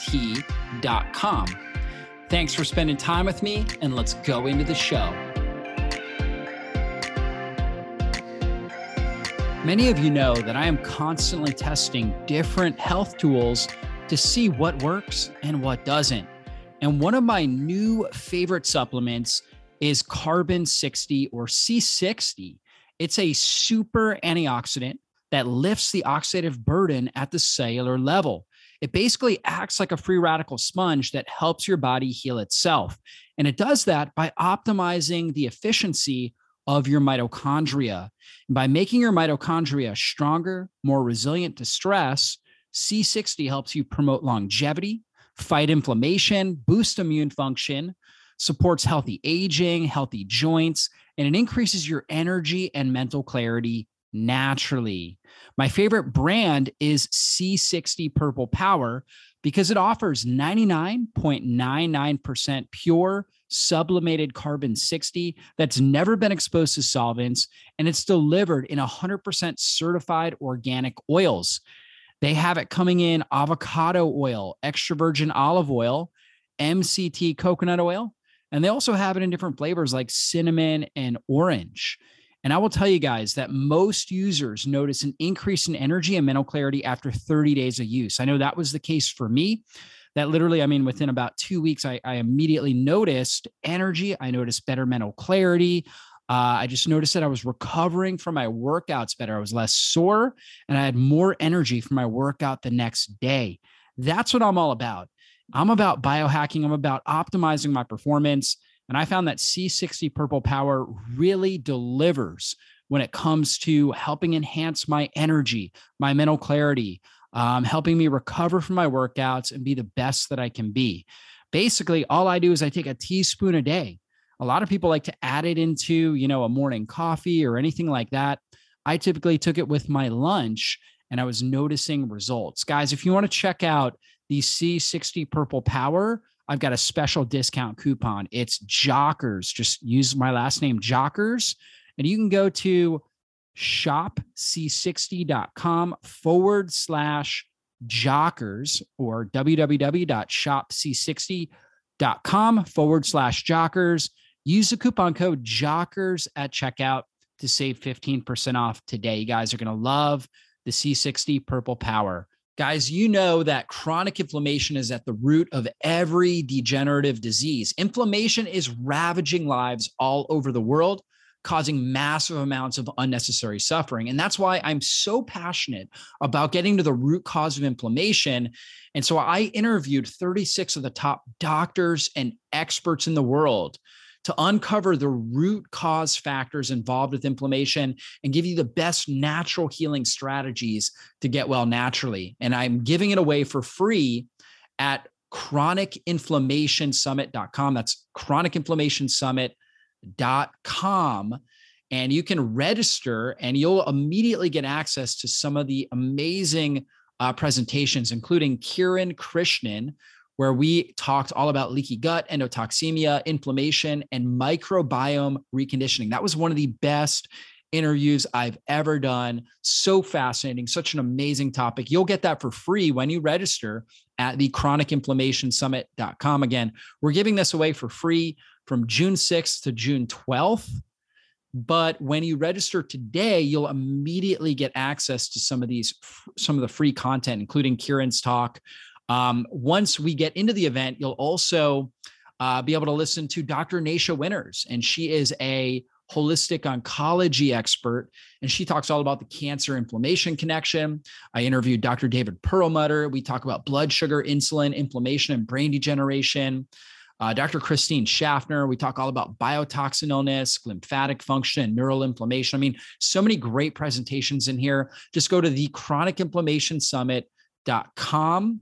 T.com. Thanks for spending time with me, and let's go into the show. Many of you know that I am constantly testing different health tools to see what works and what doesn't. And one of my new favorite supplements is Carbon 60 or C60. It's a super antioxidant that lifts the oxidative burden at the cellular level. It basically acts like a free radical sponge that helps your body heal itself. And it does that by optimizing the efficiency of your mitochondria. And by making your mitochondria stronger, more resilient to stress, C60 helps you promote longevity, fight inflammation, boost immune function, supports healthy aging, healthy joints, and it increases your energy and mental clarity naturally. My favorite brand is C60 Purple Power because it offers 99.99% pure sublimated carbon 60 that's never been exposed to solvents and it's delivered in 100% certified organic oils. They have it coming in avocado oil, extra virgin olive oil, MCT coconut oil, and they also have it in different flavors like cinnamon and orange. And I will tell you guys that most users notice an increase in energy and mental clarity after 30 days of use. I know that was the case for me. That literally, I mean, within about two weeks, I, I immediately noticed energy. I noticed better mental clarity. Uh, I just noticed that I was recovering from my workouts better. I was less sore and I had more energy for my workout the next day. That's what I'm all about. I'm about biohacking. I'm about optimizing my performance. And I found that C60 Purple Power really delivers when it comes to helping enhance my energy, my mental clarity, um, helping me recover from my workouts and be the best that I can be. Basically, all I do is I take a teaspoon a day. A lot of people like to add it into, you know, a morning coffee or anything like that. I typically took it with my lunch and I was noticing results. Guys, if you want to check out the C60 Purple Power, I've got a special discount coupon. It's Jockers. Just use my last name, Jockers, and you can go to shopc60.com forward slash jockers or www.shopc60.com forward slash jockers. Use the coupon code jockers at checkout to save 15% off today. You guys are going to love the C60 Purple Power. Guys, you know that chronic inflammation is at the root of every degenerative disease. Inflammation is ravaging lives all over the world, causing massive amounts of unnecessary suffering. And that's why I'm so passionate about getting to the root cause of inflammation. And so I interviewed 36 of the top doctors and experts in the world to uncover the root cause factors involved with inflammation and give you the best natural healing strategies to get well naturally. And I'm giving it away for free at chronicinflammationsummit.com. That's chronicinflammationsummit.com. And you can register and you'll immediately get access to some of the amazing uh, presentations, including Kiran Krishnan, where we talked all about leaky gut, endotoxemia, inflammation, and microbiome reconditioning. That was one of the best interviews I've ever done. So fascinating, such an amazing topic. You'll get that for free when you register at the chronicinflammationsummit.com. Again, we're giving this away for free from June 6th to June 12th. But when you register today, you'll immediately get access to some of these, some of the free content, including Kiran's talk, Um, once we get into the event, you'll also uh, be able to listen to Dr. Nasha Winters, and she is a holistic oncology expert, and she talks all about the cancer inflammation connection. I interviewed Dr. David Perlmutter. We talk about blood sugar, insulin, inflammation, and brain degeneration. Uh, Dr. Christine Schaffner, we talk all about biotoxin illness, lymphatic function, and neural inflammation. I mean, so many great presentations in here. Just go to the chronic inflammation summit.com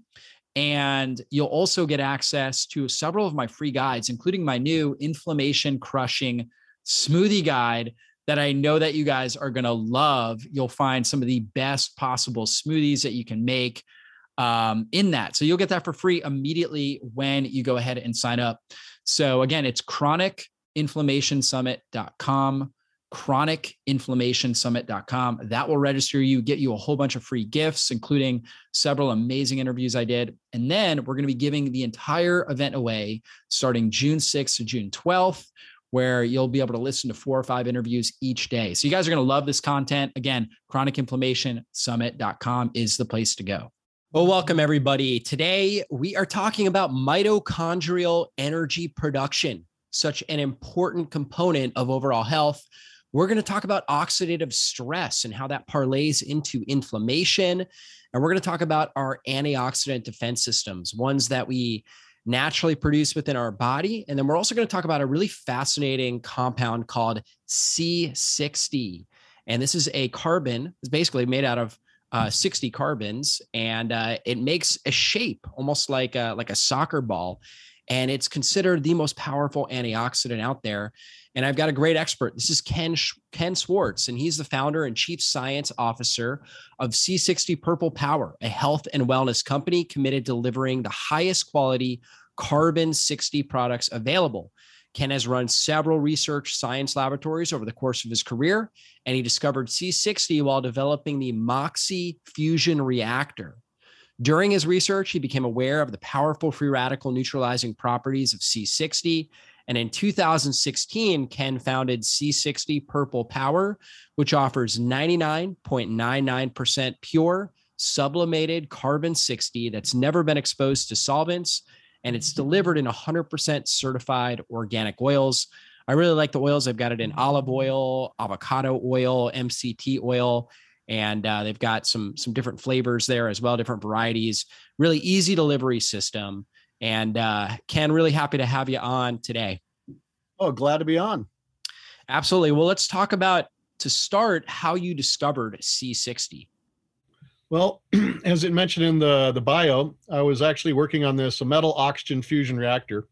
and you'll also get access to several of my free guides, including my new inflammation crushing smoothie guide that I know that you guys are going to love. You'll find some of the best possible smoothies that you can make um, in that. So you'll get that for free immediately when you go ahead and sign up. So again, it's chronicinflammationsummit.com, chronicinflammationsummit.com. That will register you, get you a whole bunch of free gifts, including several amazing interviews I did. And then we're going to be giving the entire event away starting June 6th to June 12th where you'll be able to listen to four or five interviews each day. So you guys are going to love this content. Again, chronicinflammationsummit.com is the place to go. Well, welcome everybody. Today we are talking about mitochondrial energy production, such an important component of overall health. We're going to talk about oxidative stress and how that parlays into inflammation. And we're going to talk about our antioxidant defense systems, ones that we naturally produce within our body. And then we're also going to talk about a really fascinating compound called C60. And this is a carbon, it's basically made out of uh, 60 carbons, and uh, it makes a shape almost like a, like a soccer ball. And it's considered the most powerful antioxidant out there. And I've got a great expert. This is Ken Ken Swartz, and he's the founder and chief science officer of C60 Purple Power, a health and wellness company committed to delivering the highest quality carbon 60 products available. Ken has run several research science laboratories over the course of his career, and he discovered C60 while developing the Moxie fusion reactor. During his research, he became aware of the powerful free radical neutralizing properties of C60 and in 2016, Ken founded C60 Purple Power, which offers 99.99% pure sublimated carbon 60 that's never been exposed to solvents. And it's delivered in 100% certified organic oils. I really like the oils. I've got it in olive oil, avocado oil, MCT oil, and uh, they've got some some different flavors there as well, different varieties. Really easy delivery system. And uh, Ken, really happy to have you on today. Oh, glad to be on. Absolutely. Well, let's talk about to start how you discovered C60. Well, as it mentioned in the, the bio, I was actually working on this a metal oxygen fusion reactor.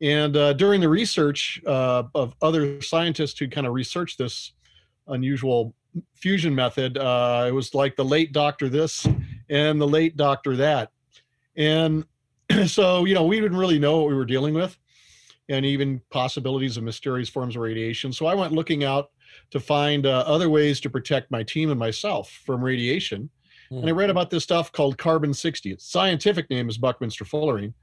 And uh, during the research uh, of other scientists who kind of researched this unusual fusion method, uh, it was like the late doctor this and the late doctor that. And so, you know, we didn't really know what we were dealing with and even possibilities of mysterious forms of radiation. So I went looking out to find uh, other ways to protect my team and myself from radiation. Mm. And I read hmm. about this stuff called carbon 60. Its scientific name is Buckminster fullerene.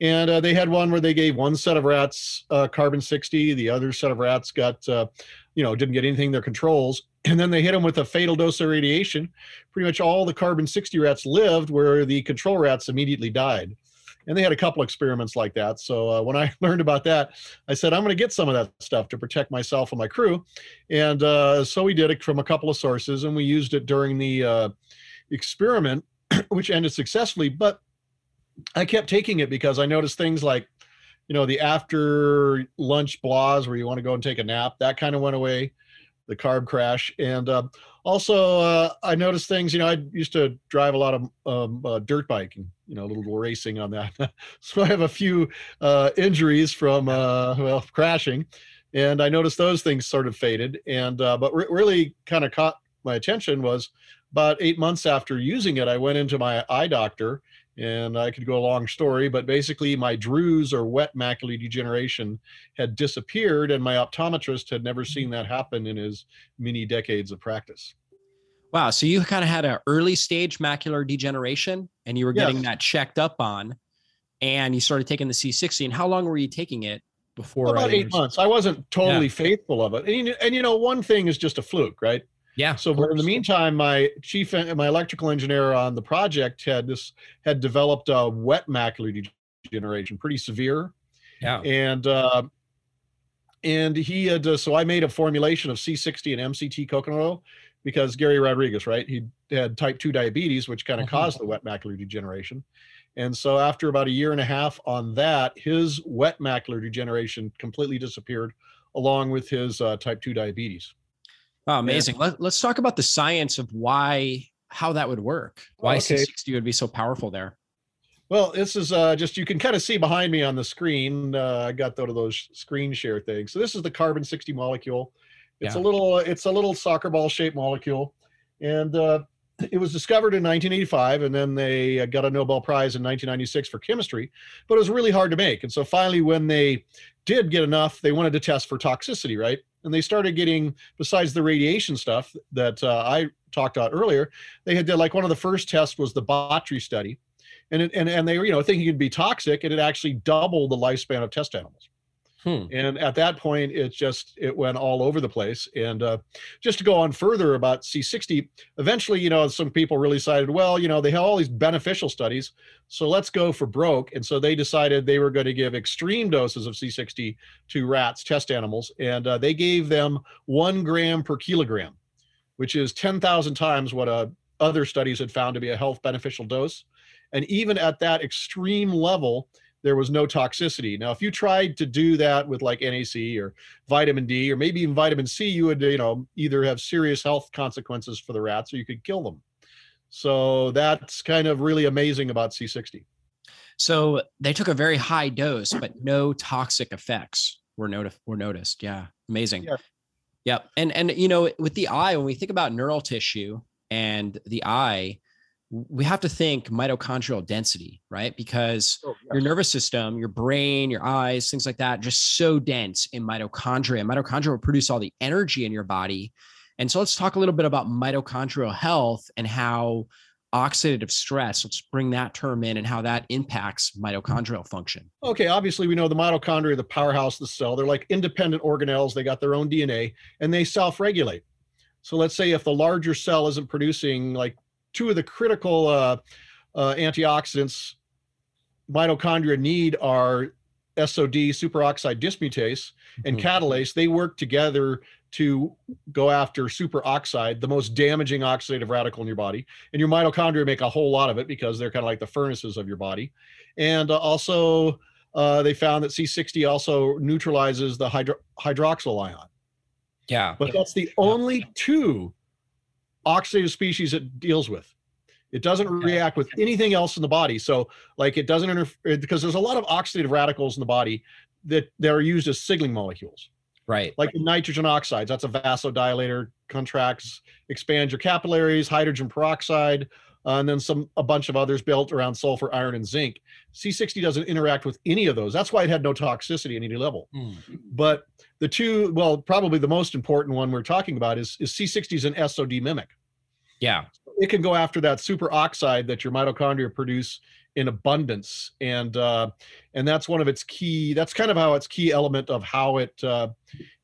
And uh, they had one where they gave one set of rats uh, carbon 60, the other set of rats got, uh, you know, didn't get anything their controls. And then they hit them with a fatal dose of radiation. Pretty much all the carbon 60 rats lived, where the control rats immediately died and they had a couple experiments like that. So uh, when I learned about that, I said I'm going to get some of that stuff to protect myself and my crew, and uh, so we did it from a couple of sources, and we used it during the uh, experiment, which ended successfully. But I kept taking it because I noticed things like, you know, the after lunch blahs where you want to go and take a nap, that kind of went away the carb crash. And uh, also, uh, I noticed things. You know, I used to drive a lot of um, uh, dirt biking. You know, a little racing on that. so I have a few uh, injuries from uh, well crashing, and I noticed those things sort of faded. And uh, but re- really, kind of caught my attention was about eight months after using it. I went into my eye doctor and I could go a long story, but basically my drusen or wet macular degeneration had disappeared, and my optometrist had never seen that happen in his many decades of practice. Wow. So you kind of had an early stage macular degeneration and you were getting yes. that checked up on, and you started taking the C60. And how long were you taking it before? About eight months. I wasn't totally yeah. faithful of it. And, and you know, one thing is just a fluke, right? Yeah. So, but in the meantime, my chief, and my electrical engineer on the project had this had developed a wet macular degeneration, pretty severe. Yeah. And uh, and he had uh, so I made a formulation of C60 and MCT coconut oil because Gary Rodriguez, right? He had type 2 diabetes, which kind of Mm-hmm. caused the wet macular degeneration. And so after about a year and a half on that, his wet macular degeneration completely disappeared along with his uh, type 2 diabetes. Oh, amazing. Let, let's talk about the science of why, how that would work. Why Okay. C60 would be so powerful there. Well, this is uh, just you can kind of see behind me on the screen. Uh, I got one of those screen share things. So this is the carbon 60 molecule. It's Yeah. a little it's a little soccer ball shaped molecule, and uh, it was discovered in 1985, and then they uh, got a Nobel Prize in 1996 for chemistry. But it was really hard to make, and so finally, when they did get enough, they wanted to test for toxicity, right? And they started getting besides the radiation stuff that uh, I talked about earlier. They had did like one of the first tests was the Baati study and it, and and they were you know thinking it'd be toxic, and it actually doubled the lifespan of test animals. Hmm. And at that point, it just it went all over the place. And uh, just to go on further about C60, eventually, you know, some people really decided, well, you know, they have all these beneficial studies, so let's go for broke. And so they decided they were going to give extreme doses of C60 to rats, test animals, and uh, they gave them one gram per kilogram, which is 10,000 times what uh, other studies had found to be a health beneficial dose. And even at that extreme level, there was no toxicity. Now, if you tried to do that with like NAC or vitamin D or maybe even vitamin C, you would, you know, either have serious health consequences for the rats or you could kill them. So that's kind of really amazing about C60. So they took a very high dose, but no toxic effects were noti- were noticed. Yeah, amazing. Yeah. Yep. And and you know, with the eye, when we think about neural tissue and the eye, we have to think mitochondrial density, right? Because oh, your nervous system, your brain, your eyes, things like that, just so dense in mitochondria. Mitochondria will produce all the energy in your body. And so let's talk a little bit about mitochondrial health and how oxidative stress, let's bring that term in and how that impacts mitochondrial function. Okay, obviously we know the mitochondria, the powerhouse of the cell. They're like independent organelles. They got their own DNA and they self-regulate. So let's say if the larger cell isn't producing like two of the critical uh, uh, antioxidants mitochondria need are SOD, superoxide dismutase, and Mhm. catalase. They work together to go after superoxide, the most damaging oxidative radical in your body. And your mitochondria make a whole lot of it because they're kind of like the furnaces of your body. And uh, also, uh, they found that C60 also neutralizes the hydro- hydroxyl ion. Yeah. But that's the only two oxidative species it deals with. It doesn't react with anything else in the body. So, like, it doesn't interfere uh, because there's a lot of oxidative radicals in the body that that are used as signaling molecules, Right. like the nitrogen oxides. That's a vasodilator, contracts, expands your capillaries. Hydrogen peroxide, uh, and then some a bunch of others built around sulfur, iron, and zinc. C60 doesn't interact with any of those. That's why it had no toxicity at any level. But the two, well, probably the most important one we're talking about is, is C60 is an SOD mimic. Yeah. It can go after that superoxide that your mitochondria produce in abundance, and uh, and that's one of its key. That's kind of how its key element of how it uh,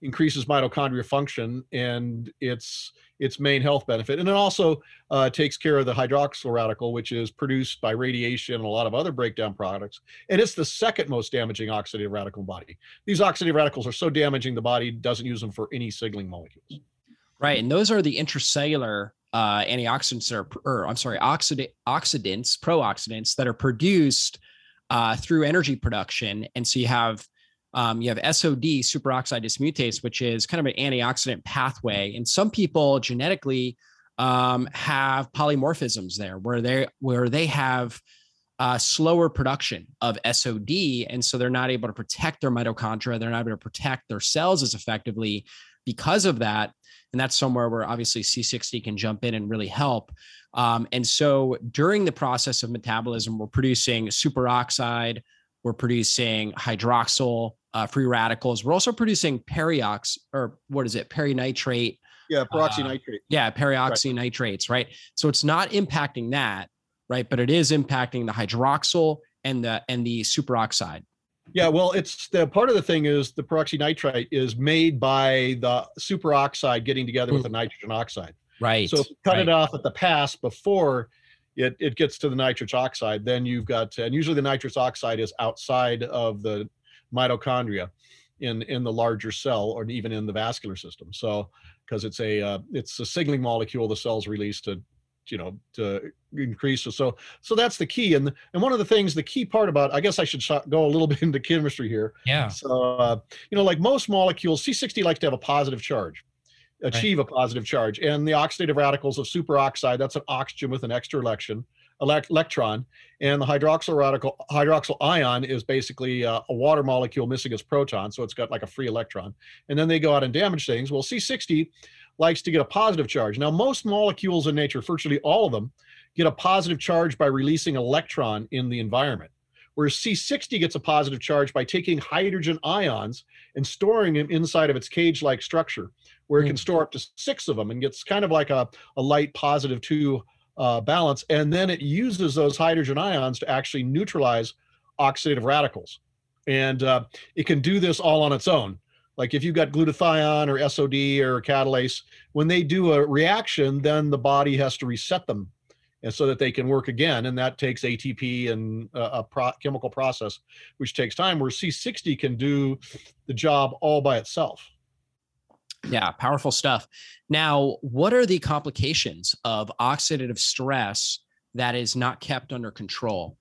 increases mitochondria function and its its main health benefit. And it also uh, takes care of the hydroxyl radical, which is produced by radiation and a lot of other breakdown products. And it's the second most damaging oxidative radical in the body. These oxidative radicals are so damaging the body doesn't use them for any signaling molecules. Right. And those are the intracellular uh, antioxidants are, or I'm sorry, oxida- oxidants, pro-oxidants that are produced uh, through energy production. And so you have um, you have SOD, superoxide dismutase, which is kind of an antioxidant pathway. And some people genetically um, have polymorphisms there, where they where they have uh, slower production of SOD, and so they're not able to protect their mitochondria. They're not able to protect their cells as effectively because of that. And that's somewhere where obviously C60 can jump in and really help. Um, and so during the process of metabolism, we're producing superoxide, we're producing hydroxyl uh, free radicals. We're also producing periox or what is it? Perinitrate. Yeah, Uh, peroxynitrate. Yeah, peroxynitrates, right? So it's not impacting that, right? But it is impacting the hydroxyl and the and the superoxide. Yeah, well, it's the part of the thing is the peroxynitrite is made by the superoxide getting together with the nitrogen oxide. Right. So if you cut right. it off at the pass before it, it gets to the nitrous oxide, then you've got, and usually the nitrous oxide is outside of the mitochondria in in the larger cell or even in the vascular system. So because it's a uh, it's a signaling molecule the cells release to you know to increase so so that's the key. And and one of the things the key part about i guess i should go a little bit into chemistry here. Yeah. So uh, you know like most molecules c60 likes to have a positive charge achieve right. a positive charge. And the oxidative radicals of superoxide that's an oxygen with an extra election electron. And the hydroxyl radical hydroxyl ion is basically uh, a water molecule missing its proton so it's got like a free electron. And then they go out and damage things. Well c60 likes to get a positive charge now most molecules in nature virtually all of them get a positive charge by releasing electron in the environment whereas c60 gets a positive charge by taking hydrogen ions and storing them inside of its cage like structure where it can store up to six of them and gets kind of like a, a light positive two uh, balance, and then it uses those hydrogen ions to actually neutralize oxidative radicals. And uh, it can do this all on its own. Like if you've got glutathione or SOD or catalase, when they do a reaction, then the body has to reset them and so that they can work again. And that takes ATP and a, a pro- chemical process, which takes time, where C60 can do the job all by itself. Yeah, powerful stuff. Now, what are the complications of oxidative stress that is not kept under control?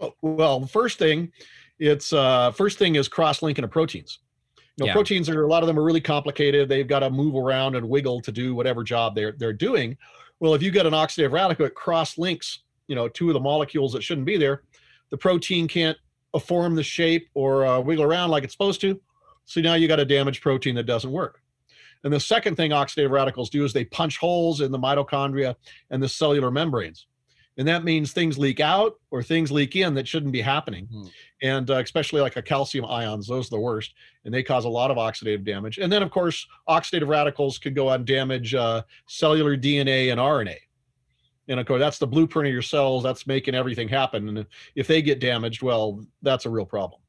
Oh, well, the first thing, it's uh, first thing is cross-linking of proteins. Know, yeah. proteins are a lot of them are really complicated. They've got to move around and wiggle to do whatever job they're they're doing. Well, if you get an oxidative radical, it cross-links, you know, two of the molecules that shouldn't be there. The protein can't form the shape or uh, wiggle around like it's supposed to. So now you got a damaged protein that doesn't work. And the second thing oxidative radicals do is they punch holes in the mitochondria and the cellular membranes. And that means things leak out or things leak in that shouldn't be happening. Hmm. And uh, especially like a calcium ions, those are the worst. And they cause a lot of oxidative damage. And then, of course, oxidative radicals could go on damage uh, cellular DNA and RNA. And of course, that's the blueprint of your cells. That's making everything happen. And if they get damaged, well, that's a real problem.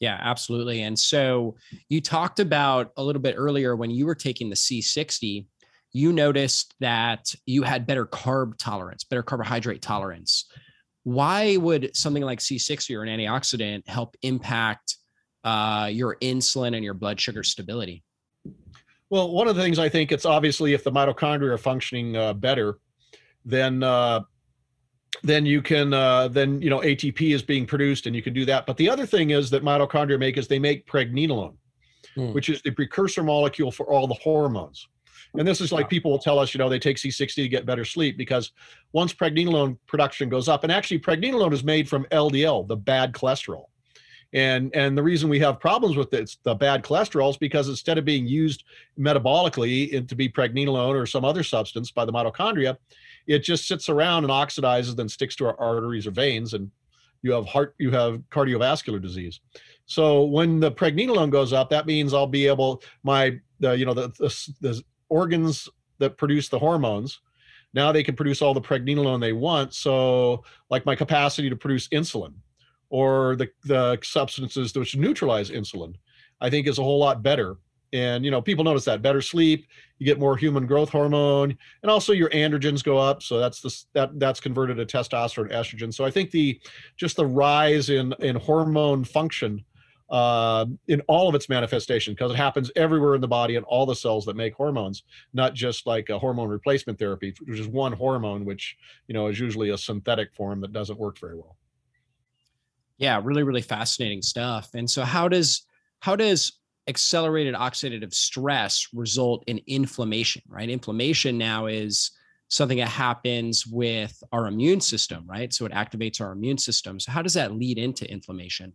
Yeah, absolutely. And so you talked about a little bit earlier when you were taking the C60, you noticed that you had better carb tolerance, better carbohydrate tolerance. Why would something like C60 or an antioxidant help impact uh, your insulin and your blood sugar stability? Well, one of the things I think it's obviously if the mitochondria are functioning uh, better, then uh, then you can uh, then you know ATP is being produced and you can do that. But the other thing is that mitochondria make is they make pregnenolone, mm. which is the precursor molecule for all the hormones. And this is like people will tell us, you know, they take C60 to get better sleep because once pregnenolone production goes up, and actually pregnenolone is made from LDL, the bad cholesterol. And and the reason we have problems with it, the bad cholesterol is because instead of being used metabolically to be pregnenolone or some other substance by the mitochondria, it just sits around and oxidizes, then sticks to our arteries or veins, and you have heart, you have cardiovascular disease. So when the pregnenolone goes up, that means I'll be able my the you know the, the, the organs that produce the hormones. Now they can produce all the pregnenolone they want. So like my capacity to produce insulin or the the substances which neutralize insulin, I think is a whole lot better. And you know people notice that better sleep you get more human growth hormone and also your androgens go up. So that's the that that's converted to testosterone estrogen. So i think the just the rise in in hormone function uh, in all of its manifestation because it happens everywhere in the body and all the cells that make hormones not just like a hormone replacement therapy which is one hormone which you know is usually a synthetic form that doesn't work very well yeah really really fascinating stuff and so how does how does accelerated oxidative stress result in inflammation, right? Inflammation now is something that happens with our immune system, right? So it activates our immune system. So how does that lead into inflammation?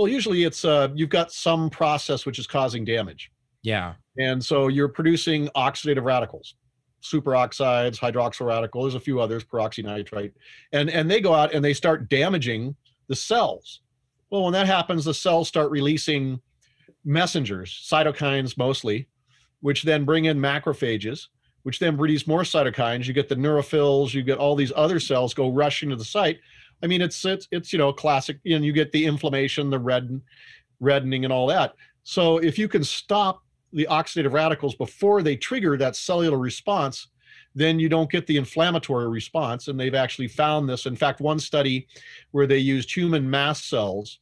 Well, usually it's uh, you've got some process which is causing damage. Yeah. And so you're producing oxidative radicals, superoxides, hydroxyl radical, there's a few others, peroxynitrite. And and they go out and they start damaging the cells. Well, when that happens, the cells start releasing messengers, cytokines mostly, which then bring in macrophages, which then release more cytokines. You get the neutrophils, you get all these other cells go rushing to the site. I mean, it's it's it's you know classic, and you get the inflammation, the red, reddening, and all that. So if you can stop the oxidative radicals before they trigger that cellular response, then you don't get the inflammatory response. And they've actually found this. In fact, one study where they used human mast cells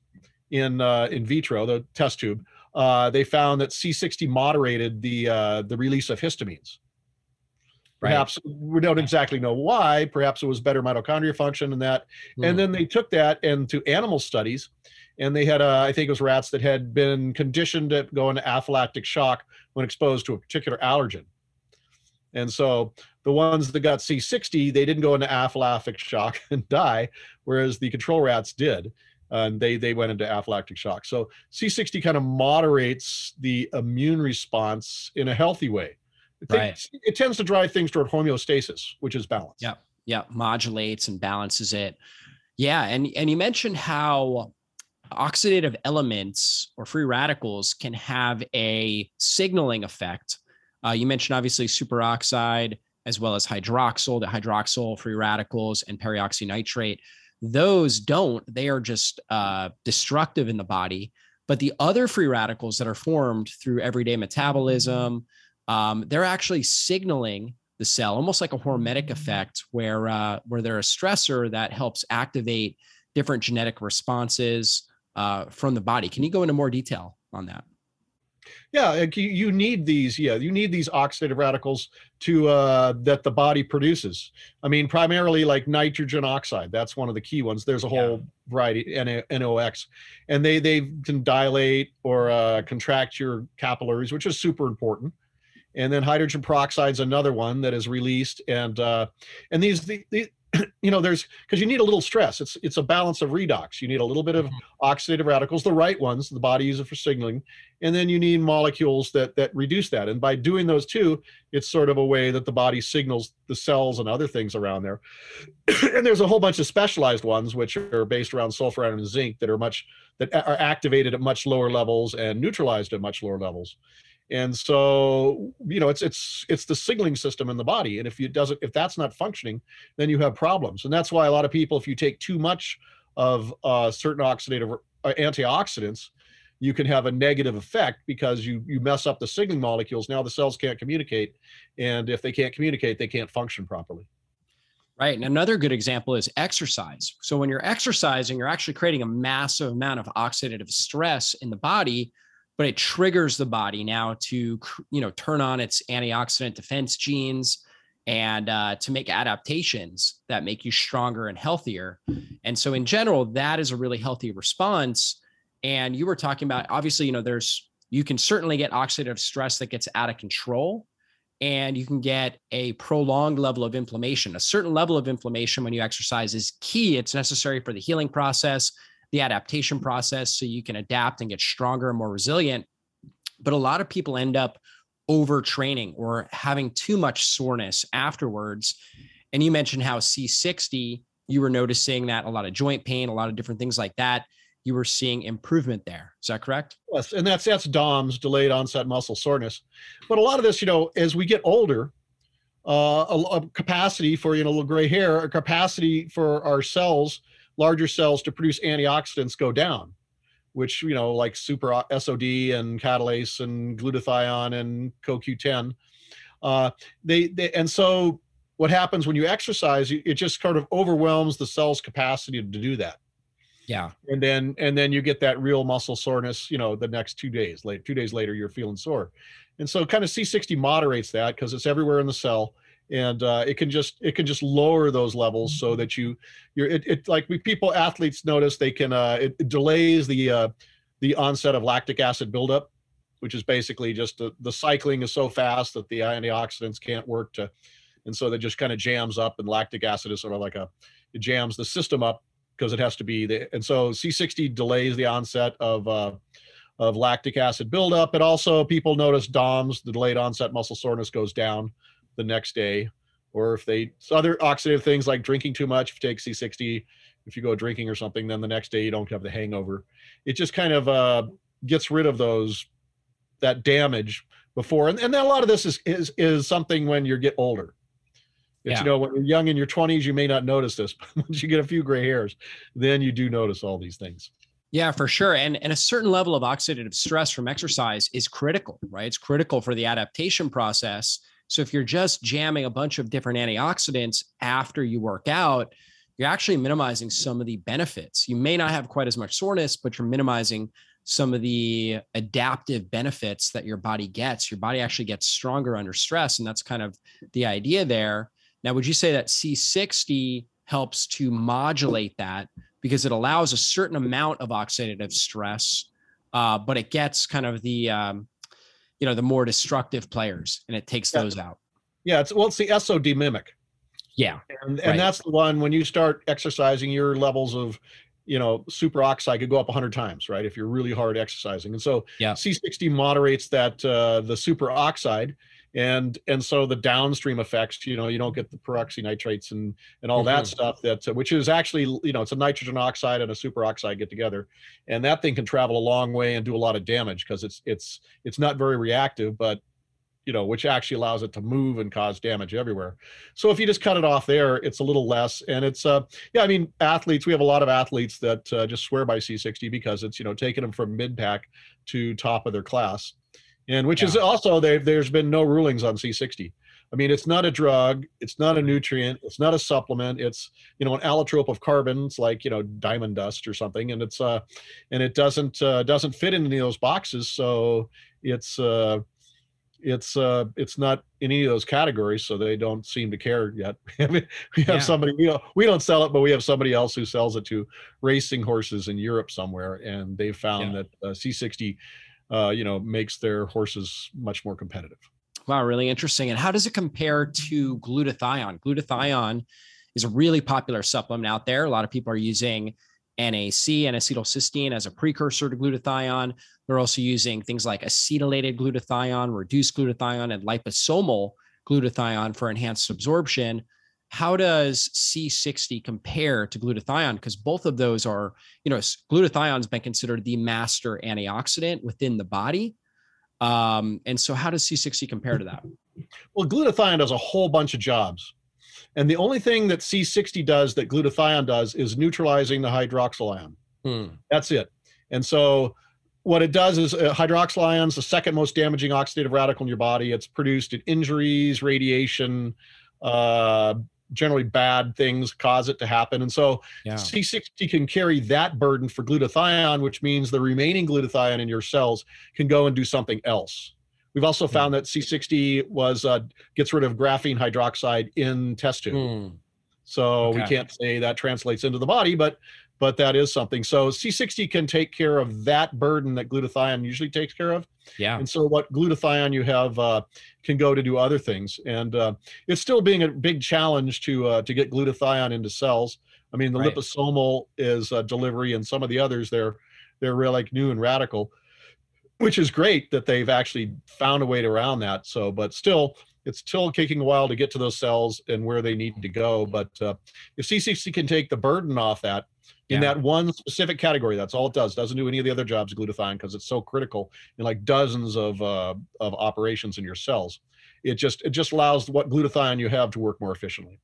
in uh, in vitro, the test tube, uh, they found that C60 moderated the uh, the release of histamines. Perhaps right. we don't exactly know why. Perhaps it was better mitochondria function and that. Mm. And then they took that into animal studies, and they had, uh, I think it was rats that had been conditioned to go into anaphylactic shock when exposed to a particular allergen. And so the ones that got C60, they didn't go into anaphylactic shock and die, whereas the control rats did. and they they went into anaphylactic shock. So C60 kind of moderates the immune response in a healthy way. It, right. it tends to drive things toward homeostasis, which is balance. Yeah, yeah, modulates and balances it. Yeah, and and you mentioned how oxidative elements or free radicals can have a signaling effect. Uh, you mentioned obviously superoxide as well as hydroxyl, the hydroxyl free radicals and peroxynitrate. Those don't; they are just uh, destructive in the body. But the other free radicals that are formed through everyday metabolism, um, they're actually signaling the cell, almost like a hormetic effect, where uh, where they're a stressor that helps activate different genetic responses uh, from the body. Can you go into more detail on that? Yeah, you need these. Yeah, you need these oxidative radicals to uh, that the body produces. I mean, primarily like nitrogen oxide. That's one of the key ones. There's a whole yeah. variety, NOx, and they they can dilate or uh, contract your capillaries, which is super important and then hydrogen peroxide is another one that is released. And uh, and these the, the you know there's because you need a little stress. It's it's a balance of redox. You need a little bit of mm-hmm. oxidative radicals the right ones the body uses for signaling. And then you need molecules that that reduce that. And by doing those two it's sort of a way that the body signals the cells and other things around there. And there's a whole bunch of specialized ones which are based around sulfur iron and zinc that are much that are activated at much lower levels and neutralized at much lower levels and so you know it's it's it's the signaling system in the body. And if it doesn't if that's not functioning then you have problems. And that's why a lot of people if you take too much of uh, certain oxidative uh, antioxidants you can have a negative effect because you you mess up the signaling molecules. Now the cells can't communicate. And if they can't communicate they can't function properly. Right. And another good example is exercise. So when you're exercising, you're actually creating a massive amount of oxidative stress in the body, but it triggers the body now to you know turn on its antioxidant defense genes and uh, to make adaptations that make you stronger and healthier. And so in general that is a really healthy response. And you were talking about obviously you know there's you can certainly get oxidative stress that gets out of control and you can get a prolonged level of inflammation. A certain level of inflammation when you exercise is key. It's necessary for the healing process the adaptation process so you can adapt and get stronger and more resilient. But a lot of people end up overtraining or having too much soreness afterwards. And you mentioned how C60, you were noticing that a lot of joint pain, a lot of different things like that. You were seeing improvement there. Is that correct? Yes, and that's that's DOMS, delayed onset muscle soreness. But a lot of this, you know, as we get older, uh, a, a capacity for you know little gray hair, a capacity for our cells larger cells to produce antioxidants go down, which, you know, like super SOD and catalase and glutathione and CoQ10. Uh, they, they, and so what happens when you exercise, it just kind of overwhelms the cell's capacity to do that. Yeah. And then, and then you get that real muscle soreness, you know, the next two days, late, two days later, you're feeling sore. And so kind of C60 moderates that because it's everywhere in the cell and uh, it can just it can just lower those levels so that you you're it, it like we people athletes notice they can uh, it, it delays the uh, the onset of lactic acid buildup which is basically just the, the cycling is so fast that the antioxidants can't work to and so that just kind of jams up and lactic acid is sort of like a it jams the system up because it has to be the and so c60 delays the onset of uh, of lactic acid buildup. But also people notice DOMS, the delayed onset muscle soreness goes down the next day, or if they other oxidative things like drinking too much, if you take C60, if you go drinking or something, then the next day you don't have the hangover. It just kind of uh, gets rid of those that damage before, and and then a lot of this is is is something when you get older. It's, yeah. you know, when you're young in your 20s, you may not notice this, but once you get a few gray hairs, then you do notice all these things. Yeah, for sure. And, and a certain level of oxidative stress from exercise is critical, right? It's critical for the adaptation process. So if you're just jamming a bunch of different antioxidants after you work out, you're actually minimizing some of the benefits. You may not have quite as much soreness, but you're minimizing some of the adaptive benefits that your body gets. Your body actually gets stronger under stress. And that's kind of the idea there. Now, would you say that C60 helps to modulate that because it allows a certain amount of oxidative stress, uh, but it gets kind of the um, you know the more destructive players and it takes yeah. those out. Yeah, it's well, it's the SOD mimic. Yeah, and and right. that's the one when you start exercising, your levels of you know superoxide could go up 100 times right if you're really hard exercising and so yeah. c60 moderates that uh, the superoxide and and so the downstream effects you know you don't get the peroxynitrates and and all mm-hmm. that stuff that which is actually you know it's a nitrogen oxide and a superoxide get together. And that thing can travel a long way and do a lot of damage because it's it's it's not very reactive but you know which actually allows it to move and cause damage everywhere. So if you just cut it off there it's a little less. And it's uh yeah i mean athletes we have a lot of athletes that uh, just swear by c60 because it's you know taking them from mid pack to top of their class and which yeah. is also there. There's been no rulings on C60. I mean, it's not a drug, it's not a nutrient, it's not a supplement. It's you know an allotrope of carbons, like you know diamond dust or something, and it's uh, and it doesn't uh, doesn't fit in any of those boxes. So it's uh, it's uh, it's not in any of those categories. So they don't seem to care yet. we have yeah. somebody you know we don't sell it, but we have somebody else who sells it to racing horses in Europe somewhere, and they found yeah. that uh, C60 uh, you know, makes their horses much more competitive. Wow, really interesting. And how does it compare to glutathione? Glutathione is a really popular supplement out there. A lot of people are using NAC and acetylcysteine as a precursor to glutathione. They're also using things like acetylated glutathione, reduced glutathione, and liposomal glutathione for enhanced absorption how does C60 compare to glutathione? Because both of those are, you know, glutathione has been considered the master antioxidant within the body. Um, and so, how does C60 compare to that? Well, glutathione does a whole bunch of jobs. And the only thing that C60 does that glutathione does is neutralizing the hydroxyl ion. Hmm. That's it. And so, what it does is uh, hydroxyl ions, the second most damaging oxidative radical in your body. It's produced in injuries, radiation, uh, generally bad things cause it to happen. And so yeah. C60 can carry that burden for glutathione, which means the remaining glutathione in your cells can go and do something else. We've also hmm. found that C60 was uh, gets rid of graphene hydroxide in test tube. Mm. So okay. we can't say that translates into the body, but but that is something. So C60 can take care of that burden that glutathione usually takes care of. Yeah. And so what glutathione you have uh, can go to do other things, and uh, it's still being a big challenge to uh, to get glutathione into cells. I mean, the right. liposomal is delivery, and some of the others they're they're real like new and radical, which is great that they've actually found a way to around that. So, but still, it's still taking a while to get to those cells and where they need to go. But uh, if C60 can take the burden off that, in yeah. that one specific category. That's all it does. Doesn't do any of the other jobs glutathione because it's so critical in like dozens of uh, of operations in your cells. It just it just allows what glutathione you have to work more efficiently.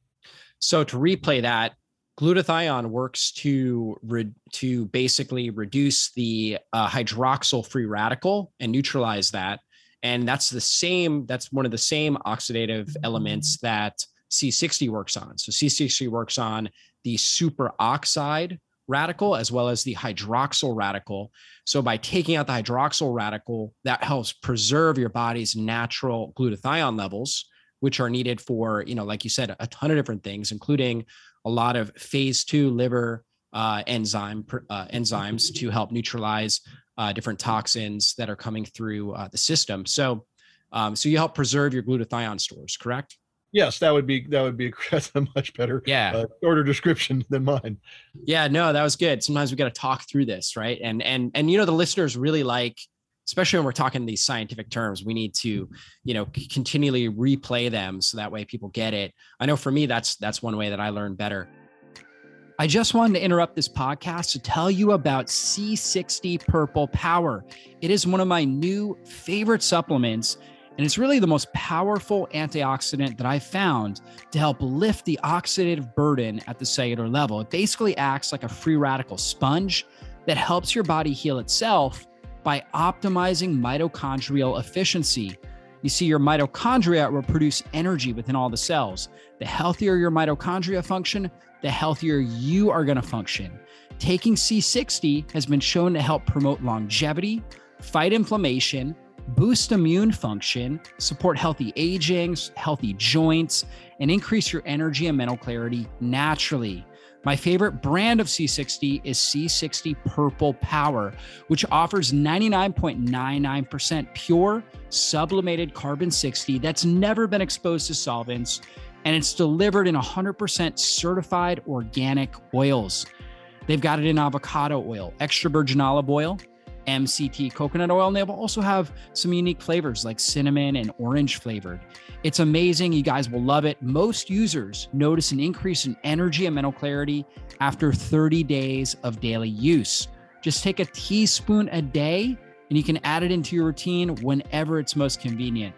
So to replay that, glutathione works to re- to basically reduce the uh, hydroxyl free radical and neutralize that. And that's the same. That's one of the same oxidative elements that C60 works on. So C60 works on the superoxide radical as well as the hydroxyl radical. So by taking out the hydroxyl radical, that helps preserve your body's natural glutathione levels, which are needed for, you know, like you said, a ton of different things, including a lot of phase two liver uh, enzyme uh, enzymes to help neutralize uh, different toxins that are coming through uh, the system. So, um, so you help preserve your glutathione stores, correct? yes, that would be that would be a much better yeah uh, shorter description than mine. Yeah, no, that was good. Sometimes we got to talk through this, right? And and and you know the listeners really like especially when we're talking these scientific terms we need to you know continually replay them so that way people get it i know for me that's that's one way that i learn better I just wanted to interrupt this podcast to tell you about C60 Purple Power. It is one of my new favorite supplements and it's really the most powerful antioxidant that I've found to help lift the oxidative burden at the cellular level. It basically acts like a free radical sponge that helps your body heal itself by optimizing mitochondrial efficiency. You see, your mitochondria will produce energy within all the cells. The healthier your mitochondria function, the healthier you are going to function. Taking C60 has been shown to help promote longevity, fight inflammation, boost immune function, support healthy aging, healthy joints, and increase your energy and mental clarity naturally. My favorite brand of C60 is C60 Purple Power, which offers 99.99% pure sublimated carbon 60 that's never been exposed to solvents, and it's delivered in 100% certified organic oils. They've got it in avocado oil, extra virgin olive oil, MCT coconut oil, and they also have some unique flavors like cinnamon and orange flavored. It's amazing. You guys will love it. Most users notice an increase in energy and mental clarity after 30 days of daily use. Just take a teaspoon a day and you can add it into your routine whenever it's most convenient.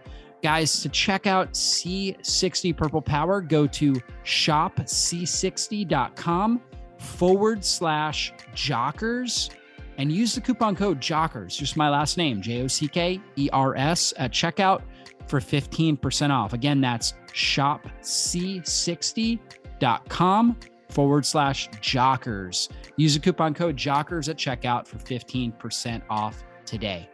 Guys, to check out C60 Purple Power, go to shopc60.com forward slash jockers and use the coupon code jockers, just my last name, J O C K E R S, at checkout for 15% off. Again, that's shopc60.com forward slash jockers. Use the coupon code jockers at checkout for 15% off today.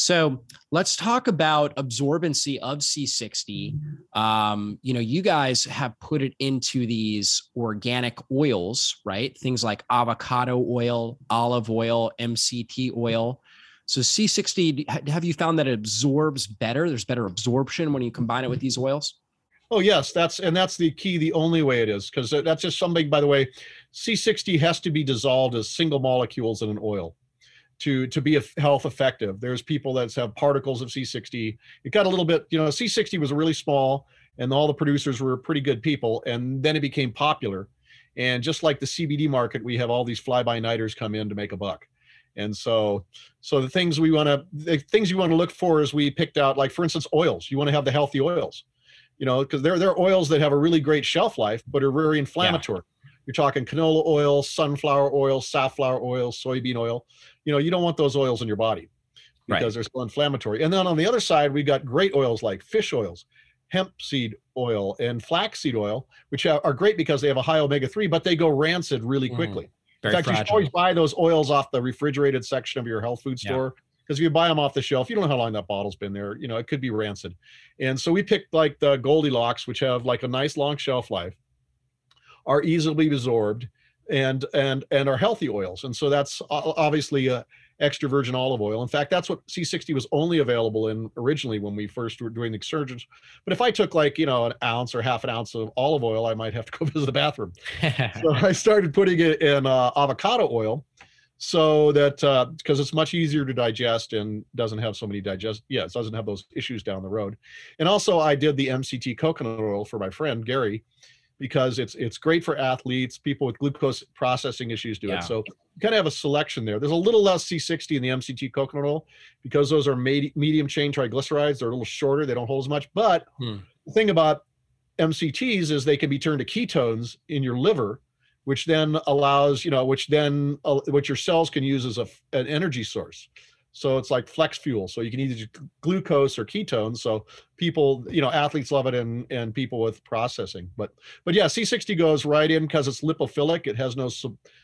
So let's talk about absorbency of C60. Um, you know, you guys have put it into these organic oils, right? Things like avocado oil, olive oil, MCT oil. So C60, have you found that it absorbs better? There's better absorption when you combine it with these oils? Oh yes, that's and that's the key. The only way it is because that's just something. By the way, C60 has to be dissolved as single molecules in an oil to to be health effective. There's people that have particles of C60. It got a little bit, you know, C60 was really small, and all the producers were pretty good people, and then it became popular. And just like the CBD market, we have all these fly by nighters come in to make a buck. And so, so the things we want to, the things you want to look for is we picked out, like for instance, oils. You want to have the healthy oils, you know, because there, there are oils that have a really great shelf life, but are very inflammatory. Yeah. You're talking canola oil, sunflower oil, safflower oil, soybean oil. You know, you don't want those oils in your body because right. they're so inflammatory. And then on the other side, we've got great oils like fish oils, hemp seed oil, and flaxseed oil, which are great because they have a high omega 3, but they go rancid really mm. quickly. Mm. In fact, fragile. you should always buy those oils off the refrigerated section of your health food store. Because if you buy them off the shelf, you don't know how long that bottle's been there. You know, it could be rancid. And so we picked like the Goldilocks, which have like a nice long shelf life, are easily absorbed, and and and are healthy oils. And so that's obviously a extra virgin olive oil. In fact, that's what C60 was only available in originally when we first were doing the excursions. But if I took like, you know, an ounce or half an ounce of olive oil, I might have to go visit the bathroom. so I started putting it in uh, avocado oil so that because uh, it's much easier to digest and doesn't have so many digest yeah it doesn't have those issues down the road and also i did the mct coconut oil for my friend gary because it's it's great for athletes, people with glucose processing issues do yeah. it. So you kind of have a selection there. There's a little less C60 in the MCT coconut oil because those are medium chain triglycerides. They're a little shorter. They don't hold as much. But hmm. the thing about MCTs is they can be turned to ketones in your liver, which then allows you know which then uh, what your cells can use as a, an energy source. So it's like flex fuel. So you can either glucose or ketones. So people, you know, athletes love it and and people with processing. But but yeah, C60 goes right in because it's lipophilic. It has no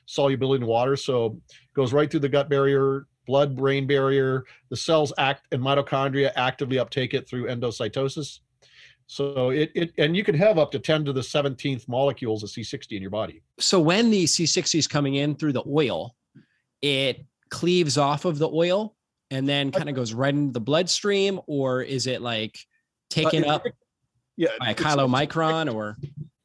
solubility in water, so goes right through the gut barrier, blood brain barrier. The cells act and mitochondria actively uptake it through endocytosis. So it, it and you can have up to 10 to the 17th molecules of C60 in your body. So when the C60 is coming in through the oil, it cleaves off of the oil and then kind of goes right into the bloodstream, or is it like taken uh, up yeah, by a chylomicron or?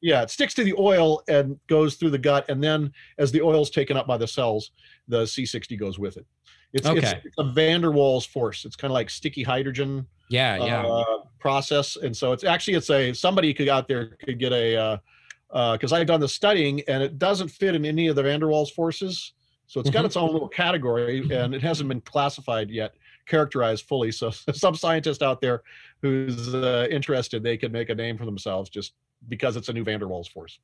Yeah, it sticks to the oil and goes through the gut, and then as the oil is taken up by the cells, the C60 goes with it. It's, okay. it's a van der Waals force. It's kind of like sticky hydrogen. Yeah, yeah. Uh, process, and so it's actually it's a somebody could out there could get a because uh, uh, I've done the studying and it doesn't fit in any of the van der Waals forces. So it's got mm-hmm. its own little category and it hasn't been classified yet, characterized fully. So some scientist out there who's uh, interested, they could make a name for themselves just because it's a new van der Waals force.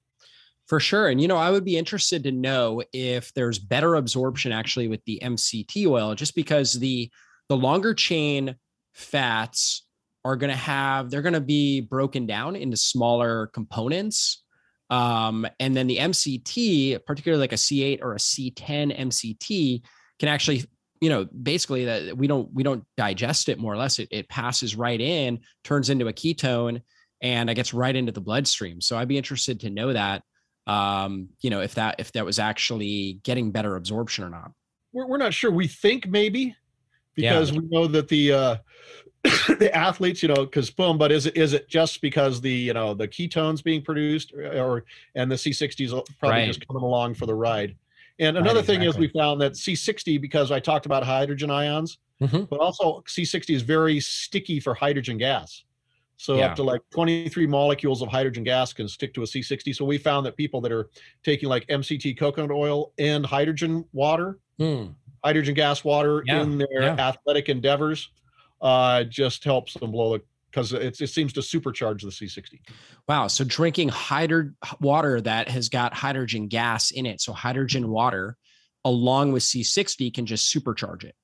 For sure. And, you know, I would be interested to know if there's better absorption actually with the MCT oil, just because the, the longer chain fats are going to have, they're going to be broken down into smaller components. Um, and then the MCT, particularly like a C8 or a C10 MCT, can actually, you know, basically that we don't we don't digest it more or less. It, it passes right in, turns into a ketone, and it gets right into the bloodstream. So I'd be interested to know that um, you know, if that if that was actually getting better absorption or not. We're, we're not sure. We think maybe because yeah. we know that the uh, the athletes, you know, because boom, but is it is it just because the you know the ketones being produced or and the C60s probably right. just coming along for the ride? And another right, thing exactly. is we found that C60 because I talked about hydrogen ions, mm-hmm. but also C60 is very sticky for hydrogen gas. So yeah. up to like 23 molecules of hydrogen gas can stick to a C60. So we found that people that are taking like MCT coconut oil and hydrogen water, hmm. Hydrogen gas water yeah. in their yeah. athletic endeavors, uh, just helps them blow the because it, it seems to supercharge the C60. Wow. So drinking hydro water that has got hydrogen gas in it. So hydrogen water along with C60 can just supercharge it.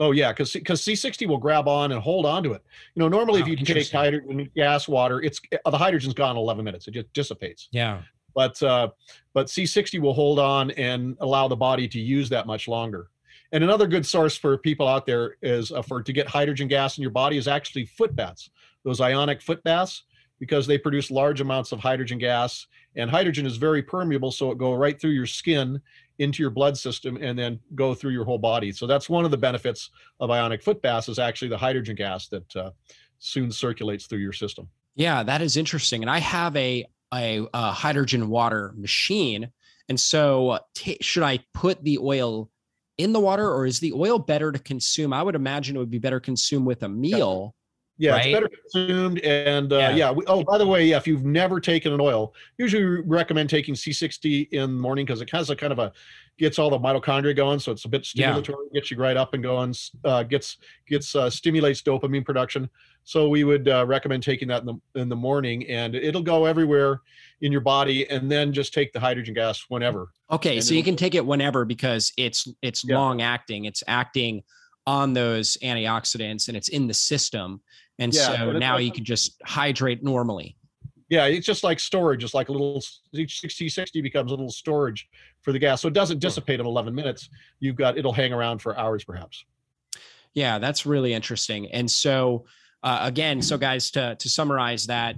Oh yeah, because because C60 will grab on and hold on to it. You know, normally wow, if you take hydrogen gas water, it's uh, the hydrogen's gone in 11 minutes. It just dissipates. Yeah. But uh, but C60 will hold on and allow the body to use that much longer. And another good source for people out there is uh, for to get hydrogen gas in your body is actually foot baths. Those ionic foot baths because they produce large amounts of hydrogen gas and hydrogen is very permeable so it go right through your skin into your blood system and then go through your whole body. So that's one of the benefits of ionic foot baths is actually the hydrogen gas that uh, soon circulates through your system. Yeah, that is interesting. And I have a a, a hydrogen water machine, and so t- should I put the oil in the water, or is the oil better to consume? I would imagine it would be better consumed with a meal. Yeah, right? it's better consumed. And uh, yeah, yeah we, oh, by the way, yeah, if you've never taken an oil, usually we recommend taking C60 in the morning because it has a kind of a gets all the mitochondria going, so it's a bit stimulatory, yeah. gets you right up and going, uh, gets gets uh, stimulates dopamine production. So we would uh, recommend taking that in the in the morning, and it'll go everywhere in your body, and then just take the hydrogen gas whenever. Okay, and so you can take it whenever because it's it's yeah. long acting. It's acting on those antioxidants, and it's in the system and yeah, so now like, you can just hydrate normally. Yeah, it's just like storage. It's like a little C60 becomes a little storage for the gas. So it doesn't dissipate in 11 minutes. You've got it'll hang around for hours perhaps. Yeah, that's really interesting. And so uh, again, so guys, to to summarize that,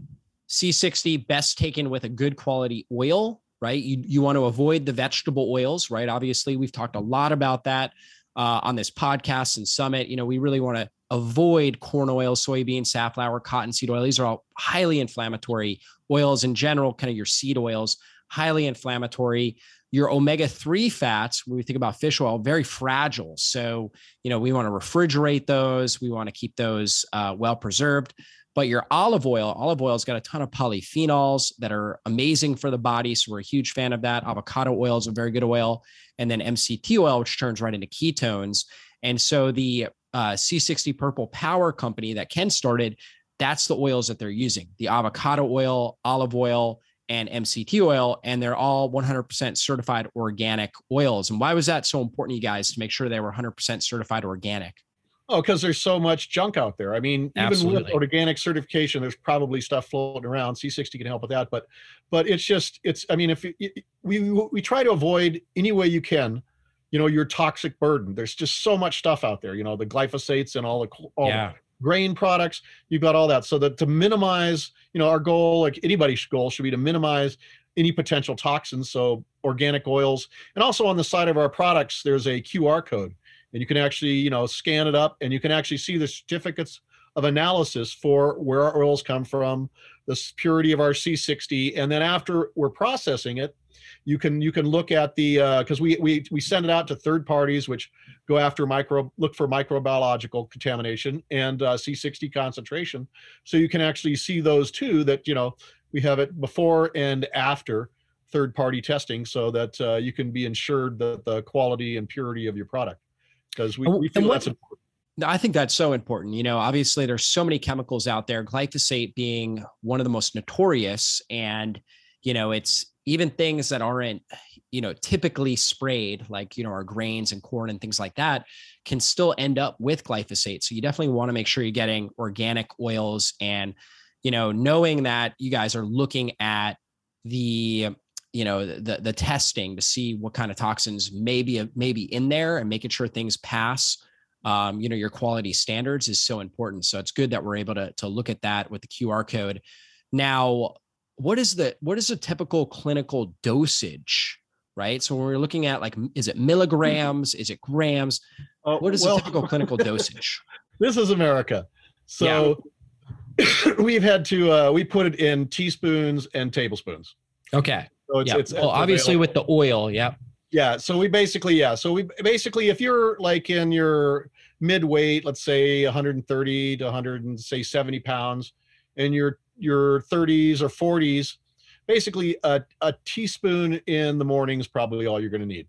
C60 best taken with a good quality oil, right? You you want to avoid the vegetable oils, right? Obviously, we've talked a lot about that uh, on this podcast and summit. You know, we really want to avoid corn oil, soybean, safflower, cottonseed oil. These are all highly inflammatory oils in general, kind of your seed oils, highly inflammatory. Your omega 3 fats, when we think about fish oil, very fragile. So, you know, we want to refrigerate those, we want to keep those uh, well preserved. But your olive oil, olive oil's got a ton of polyphenols that are amazing for the body. So we're a huge fan of that. Avocado oil is a very good oil. And then MCT oil, which turns right into ketones. And so the uh, C60 Purple Power Company that Ken started, that's the oils that they're using the avocado oil, olive oil, and MCT oil. And they're all 100% certified organic oils. And why was that so important, you guys, to make sure they were 100% certified organic? Oh, because there's so much junk out there. I mean, Absolutely. even with organic certification, there's probably stuff floating around. C60 can help with that, but but it's just it's. I mean, if it, we we try to avoid any way you can you know your toxic burden there's just so much stuff out there you know the glyphosates and all the all yeah. the grain products you've got all that so that to minimize you know our goal like anybody's goal should be to minimize any potential toxins so organic oils and also on the side of our products there's a qr code and you can actually you know scan it up and you can actually see the certificates of analysis for where our oils come from the purity of our c60 and then after we're processing it you can you can look at the because uh, we we we send it out to third parties which go after micro look for microbiological contamination and uh, C60 concentration, so you can actually see those too. That you know we have it before and after third party testing, so that uh, you can be ensured that the quality and purity of your product because we, we feel that's important. I think that's so important. You know, obviously there's so many chemicals out there, glyphosate being one of the most notorious and you know, it's even things that aren't you know typically sprayed like you know our grains and corn and things like that can still end up with glyphosate so you definitely want to make sure you're getting organic oils and you know knowing that you guys are looking at the you know the the testing to see what kind of toxins may be maybe in there and making sure things pass um, you know your quality standards is so important. So it's good that we're able to to look at that with the qr code. Now what is the what is a typical clinical dosage right? So when we're looking at like is it milligrams? Is it grams? Uh, what is well, a typical clinical dosage? This is america. So yeah. we've had to uh, we put it in teaspoons and tablespoons. Okay so it's, yep. it's well obviously with the oil yeah yeah so we basically yeah so we basically if you're like in your mid weight let's say 130 to 100 and say 70 pounds and you're your 30s or 40s, basically a, a teaspoon in the morning is probably all you're going to need.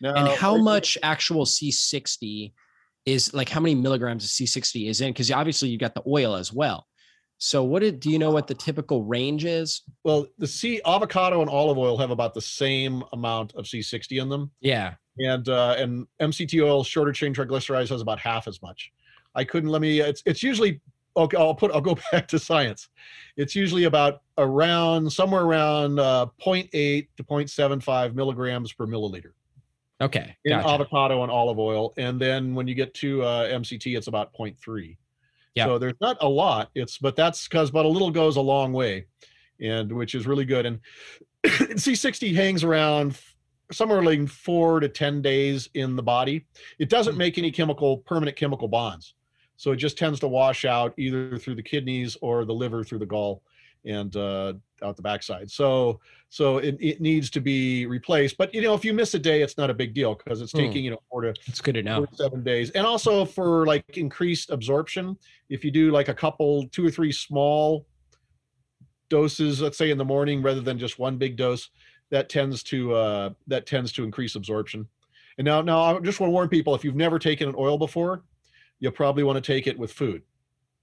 Now, and how much actual C60 is like how many milligrams of C60 is in? Because obviously you got the oil as well. So what did do you know what the typical range is? Well, the C avocado and olive oil have about the same amount of C60 in them. Yeah. And uh, and MCT oil, shorter chain triglycerides, has about half as much. I couldn't let me. It's it's usually okay, I'll put I'll go back to science. It's usually about around somewhere around uh, 0.8 to 0.75 milligrams per milliliter. Okay. In gotcha. avocado and olive oil, and then when you get to uh, MCT, it's about 0.3. Yeah. So there's not a lot. It's but that's because but a little goes a long way, and which is really good. And C60 hangs around somewhere like four to 10 days in the body. It doesn't hmm. make any chemical permanent chemical bonds. So it just tends to wash out either through the kidneys or the liver through the gall and uh, out the backside. So so it, it needs to be replaced. But you know, if you miss a day, it's not a big deal because it's hmm. taking you know four to it's good to know seven days. And also for like increased absorption, if you do like a couple, two or three small doses, let's say in the morning rather than just one big dose, that tends to uh, that tends to increase absorption. And now now I just want to warn people if you've never taken an oil before you'll probably want to take it with food.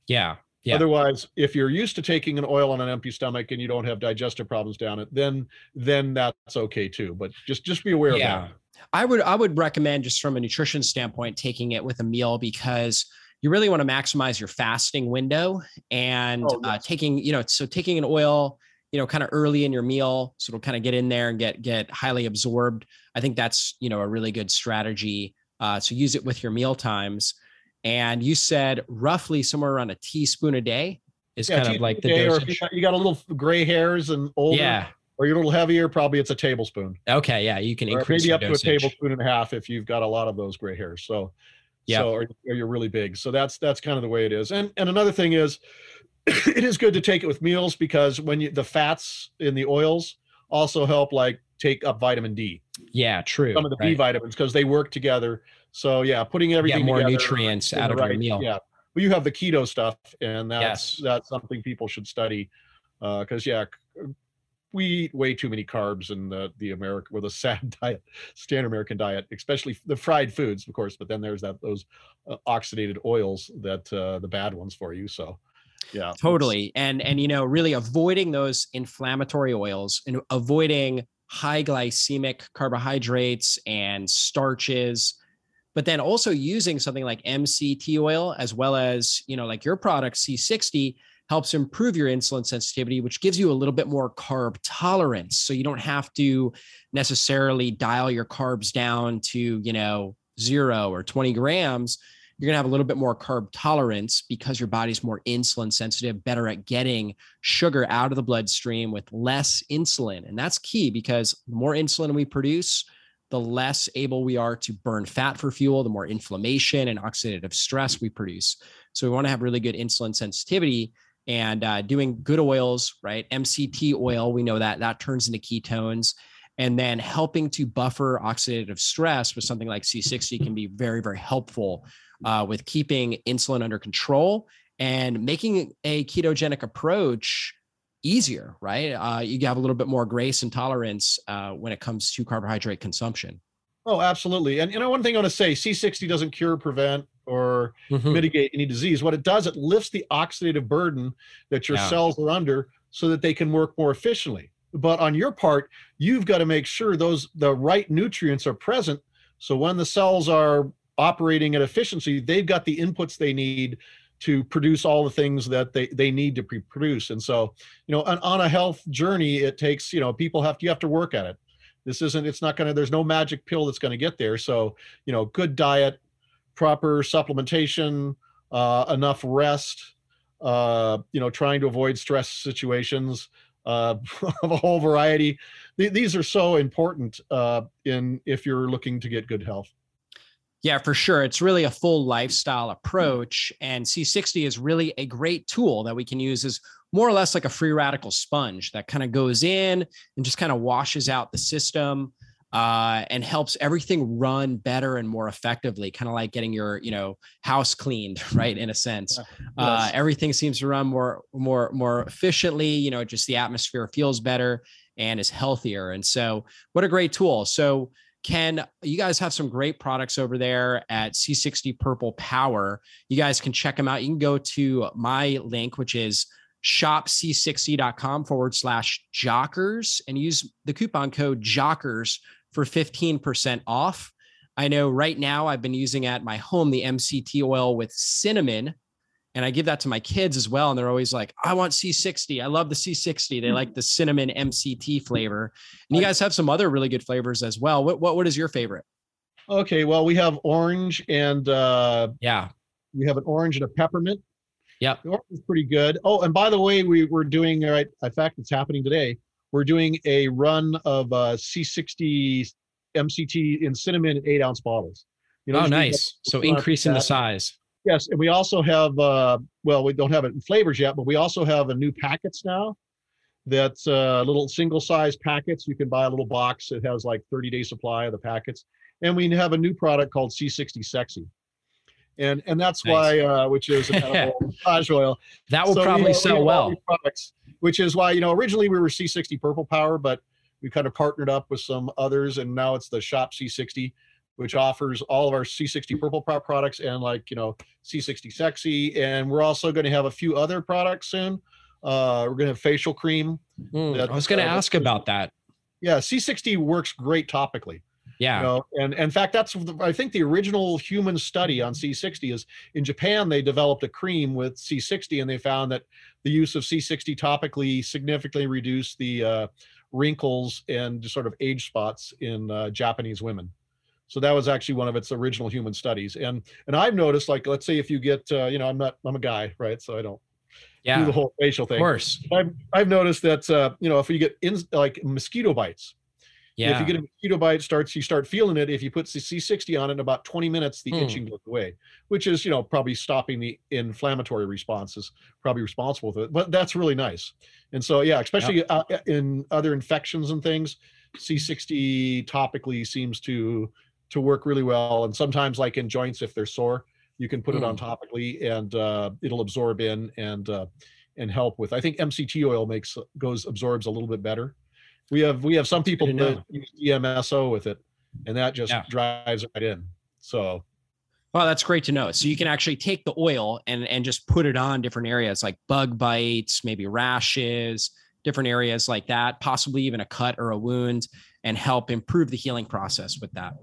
Yeah. Yeah. Otherwise, if you're used to taking an oil on an empty stomach and you don't have digestive problems down it, then then that's okay too. But just just be aware yeah. of that. I would I would recommend just from a nutrition standpoint taking it with a meal because you really want to maximize your fasting window and oh, uh, yes. uh, taking you know so taking an oil you know kind of early in your meal so it'll kind of get in there and get get highly absorbed. I think that's you know a really good strategy. Uh, so use it with your meal times and you said roughly somewhere around a teaspoon a day is yeah, kind of like the if you, got, you got a little gray hairs and older, yeah, or you're a little heavier, probably it's a tablespoon. Okay, yeah, you can or increase maybe up dosage. to a tablespoon and a half if you've got a lot of those gray hairs. So, yeah, so, or, or you're really big. So that's that's kind of the way it is. And and another thing is, it is good to take it with meals because when you the fats in the oils also help like take up vitamin D. Yeah, true. Some of the right. B vitamins because they work together so yeah, putting everything yeah, more nutrients out of right, your meal. Yeah, well, you have the keto stuff, and that's yes. that's something people should study because uh, yeah, we eat way too many carbs in the the American with a sad diet, standard American diet, especially the fried foods, of course. But then there's that those uh, oxidated oils that uh, the bad ones for you. So yeah, totally. And and you know, really avoiding those inflammatory oils and avoiding high glycemic carbohydrates and starches but then also using something like MCT oil as well as, you know, like your product C60 helps improve your insulin sensitivity, which gives you a little bit more carb tolerance. So you don't have to necessarily dial your carbs down to, you know, zero or 20 grams. You're going to have a little bit more carb tolerance because your body's more insulin sensitive, better at getting sugar out of the bloodstream with less insulin. And that's key because the more insulin we produce, the less able we are to burn fat for fuel, the more inflammation and oxidative stress we produce. So we want to have really good insulin sensitivity and uh, doing good oils, right? MCT oil, we know that that turns into ketones. And then helping to buffer oxidative stress with something like C60 can be very, very helpful uh, with keeping insulin under control and making a ketogenic approach easier, right? Uh, you have a little bit more grace and tolerance uh, when it comes to carbohydrate consumption. Oh, absolutely. And you know, one thing I want to say: C60 doesn't cure, prevent, or mm-hmm. mitigate any disease. What it does, it lifts the oxidative burden that your yeah. cells are under, so that they can work more efficiently. but on your part, you've got to make sure those the right nutrients are present. So when the cells are operating at efficiency, they've got the inputs they need to produce all the things that they, they need to produce. And so, you know, on, on a health journey, it takes, you know, people have to, you have to work at it. This isn't, it's not going to, there's no magic pill that's going to get there. So, you know, good diet, proper supplementation, uh, enough rest, uh, you know, trying to avoid stress situations uh, of a whole variety. Th- these are so important uh, in if you're looking to get good health. Yeah, for sure. It's really a full lifestyle approach. And C60 is really a great tool that we can use as more or less like a free radical sponge that kind of goes in and just kind of washes out the system uh, and helps everything run better and more effectively, kind of like getting your, you know, house cleaned, right? In a sense, uh, everything seems to run more, more, more efficiently. You know, just the atmosphere feels better and is healthier. And so, what a great tool. So, Ken, you guys have some great products over there at C60 Purple Power. You guys can check them out. You can go to my link, which is shopc60.com forward slash jockers and use the coupon code jockers for 15% off. I know right now I've been using at my home the MCT oil with cinnamon and I give that to my kids as well. And they're always like, I want C60. I love the C60. They like the cinnamon MCT flavor. And you guys have some other really good flavors as well. What what, what is your favorite? Okay, well, we have orange and uh yeah, we have an orange and a peppermint. Yeah. The orange is pretty good. Oh, and by the way, we we're doing right. In fact, it's happening today. We're doing a run of uh C60 MCT in cinnamon eight ounce bottles. You know, oh, nice. So increasing the size. Yes, and we also have uh, well, we don't have it in flavors yet, but we also have a new packets now. That's uh, little single size packets. You can buy a little box. It has like 30 day supply of the packets, and we have a new product called C60 Sexy, and and that's nice. why uh, which is a massage oil. That will so probably sell we well. Products, which is why you know originally we were C60 Purple Power, but we kind of partnered up with some others, and now it's the Shop C60 which offers all of our C60 Purple products and like, you know, C60 Sexy. And we're also going to have a few other products soon. Uh, we're going to have facial cream. Mm, that, I was going to uh, ask about that. Yeah, C60 works great topically. Yeah. You know, and, and in fact, that's I think the original human study on C60 is in Japan. They developed a cream with C60, and they found that the use of C60 topically significantly reduced the uh, wrinkles and sort of age spots in uh, Japanese women. So that was actually one of its original human studies. And and I've noticed, like, let's say if you get, uh, you know, I'm not, I'm a guy, right? So I don't yeah. do the whole facial thing. Of course. I've I've noticed that, uh, you know, if you get in like mosquito bites, yeah. If you get a mosquito bite, starts you start feeling it. If you put C60 on it in about 20 minutes, the hmm. itching goes away, which is you know probably stopping the inflammatory responses, probably responsible for it. But that's really nice. And so yeah, especially yep. uh, in other infections and things, C60 topically seems to to work really well. And sometimes, like in joints, if they're sore, you can put mm. it on hmm. topically, and uh, it'll absorb in and uh, and help with. I think MCT oil makes goes absorbs a little bit better. We have we have some people that use DMSO with it, and that just yeah. drives right in. So well, that's great to know. So you can actually take the oil and and just put it on different areas like bug bites, maybe rashes, different areas like that, possibly even a cut or a wound, and help improve the healing process with that.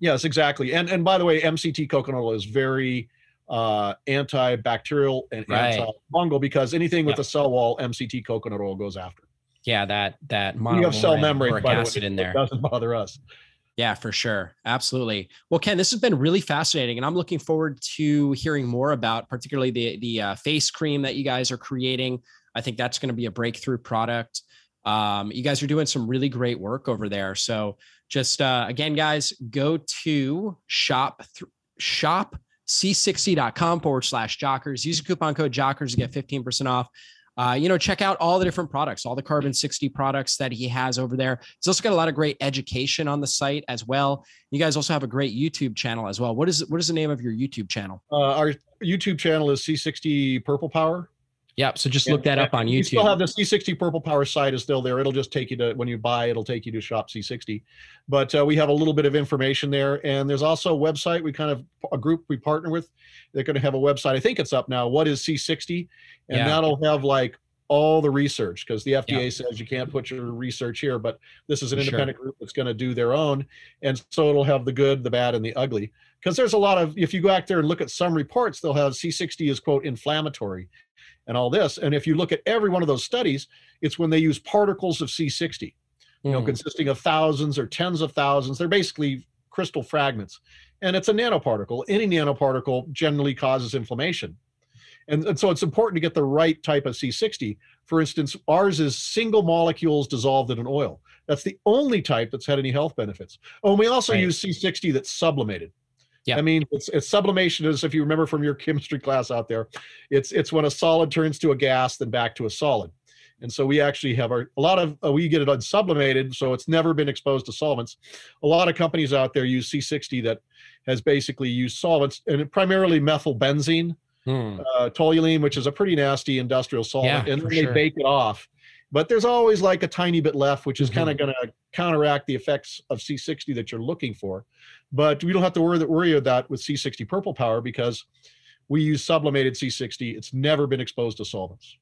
Yes, exactly. And and by the way, MCT coconut oil is very uh, antibacterial and right. antifungal because anything with yep. a cell wall, MCT coconut oil goes after. Yeah, that that you have cell membrane acid way, in there doesn't bother us. Yeah, for sure. Absolutely. Well, Ken, this has been really fascinating, and I'm looking forward to hearing more about, particularly the the uh, face cream that you guys are creating. I think that's going to be a breakthrough product. Um, you guys are doing some really great work over there. So just uh, again, guys, go to shop th- shop c60.com forward slash jockers. Use a coupon code jockers to get 15% off. Uh, you know, check out all the different products, all the Carbon 60 products that he has over there. He's also got a lot of great education on the site as well. You guys also have a great YouTube channel as well. What is what is the name of your YouTube channel? Uh, our YouTube channel is C60 Purple Power. Yep. So just look that up on YouTube. You still have the C60 Purple Power site is still there. It'll just take you to when you buy, it'll take you to Shop C60. But uh, we have a little bit of information there, and there's also a website. We kind of a group we partner with. They're going to have a website. I think it's up now. What is C60? And yeah. that'll have like all the research because the FDA yeah. says you can't put your research here, but this is an independent sure. group that's going to do their own. And so it'll have the good, the bad, and the ugly. Because there's a lot of, if you go out there and look at some reports, they'll have C60 is quote inflammatory and all this. And if you look at every one of those studies, it's when they use particles of C60, you know, hmm. consisting of thousands or tens of thousands. They're basically crystal fragments. And it's a nanoparticle. Any nanoparticle generally causes inflammation. And, and so it's important to get the right type of C60. For instance, ours is single molecules dissolved in an oil. That's the only type that's had any health benefits. Oh, and we also right. use C60 that's sublimated. Yeah. I mean, it's, it's sublimation is if you remember from your chemistry class out there, it's it's when a solid turns to a gas, then back to a solid. And so we actually have our a lot of uh, we get it unsublimated, so it's never been exposed to solvents. A lot of companies out there use C60 that has basically used solvents and primarily methylbenzene hmm. uh, toluene, which is a pretty nasty industrial solvent, yeah, and then they sure. bake it off. But there's always like a tiny bit left, which is mm-hmm. kind of going to counteract the effects of C60 that you're looking for. But we don't have to worry that worry about that with C60 Purple Power because we use sublimated C60. It's never been exposed to solvents.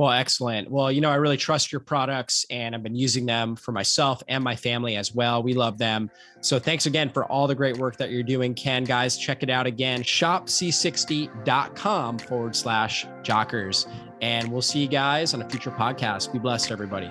Well, excellent. Well, you know, I really trust your products and I've been using them for myself and my family as well. We love them. So thanks again for all the great work that you're doing, Ken. Guys, check it out again shopc60.com forward slash jockers. And we'll see you guys on a future podcast. Be blessed, everybody.